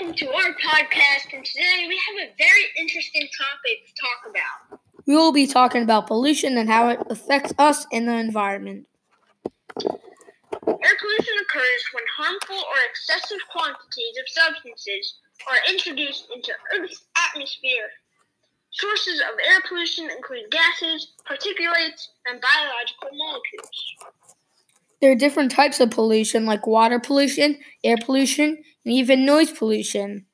welcome to our podcast. And today we have a very interesting topic to talk about. We will be talking about pollution and how it affects us and the environment. Air pollution occurs when harmful or excessive quantities of substances are introduced into Earth's atmosphere. Sources of air pollution include gases, particulates, and biological molecules. There are different types of pollution, like water pollution, air pollution, and even noise pollution.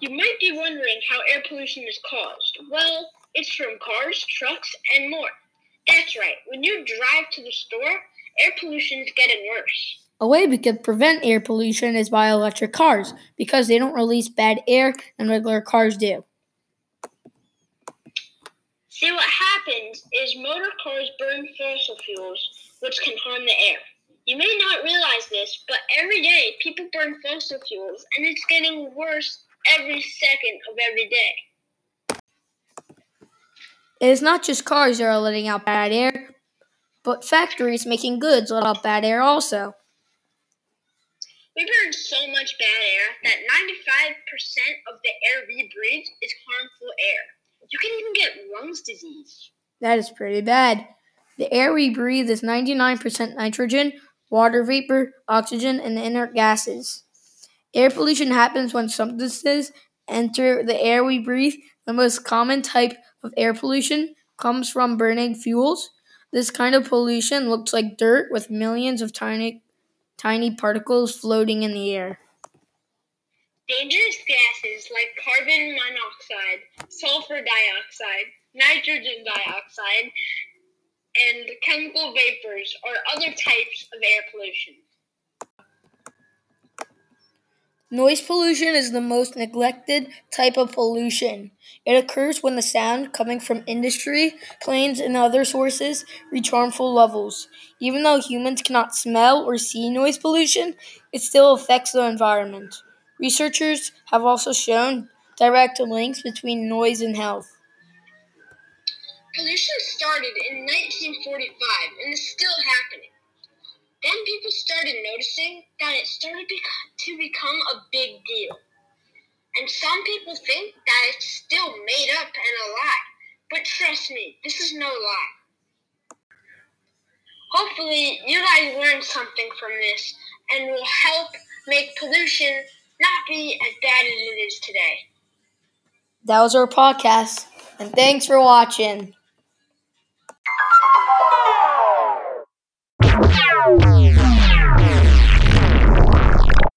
You might be wondering how air pollution is caused. Well, it's from cars, trucks, and more. That's right. When you drive to the store, air pollution is getting worse. A way we could prevent air pollution is by electric cars because they don't release bad air than regular cars do. See, what happens is motor cars burn fossil fuels, which can harm the air. You may not realize this, but every day people burn fossil fuels, and it's getting worse every second of every day. It is not just cars that are letting out bad air, but factories making goods let out bad air also. We burn so much bad air that 95% of the air we breathe is harmful air. Disease. That is pretty bad. The air we breathe is 99% nitrogen, water vapor, oxygen, and inert gases. Air pollution happens when substances enter the air we breathe. The most common type of air pollution comes from burning fuels. This kind of pollution looks like dirt with millions of tiny tiny particles floating in the air. Dangerous gases like carbon monoxide, sulfur dioxide, nitrogen dioxide, and chemical vapors are other types of air pollution. Noise pollution is the most neglected type of pollution. It occurs when the sound coming from industry, planes, and other sources reach harmful levels. Even though humans cannot smell or see noise pollution, it still affects the environment. Researchers have also shown direct links between noise and health. Pollution started in 1945 and is still happening. Then people started noticing that it started to become a big deal. And some people think that it's still made up and a lie. But trust me, this is no lie. Hopefully, you guys learned something from this and will help make pollution not be as bad as it is today. That was our podcast, and thanks for watching.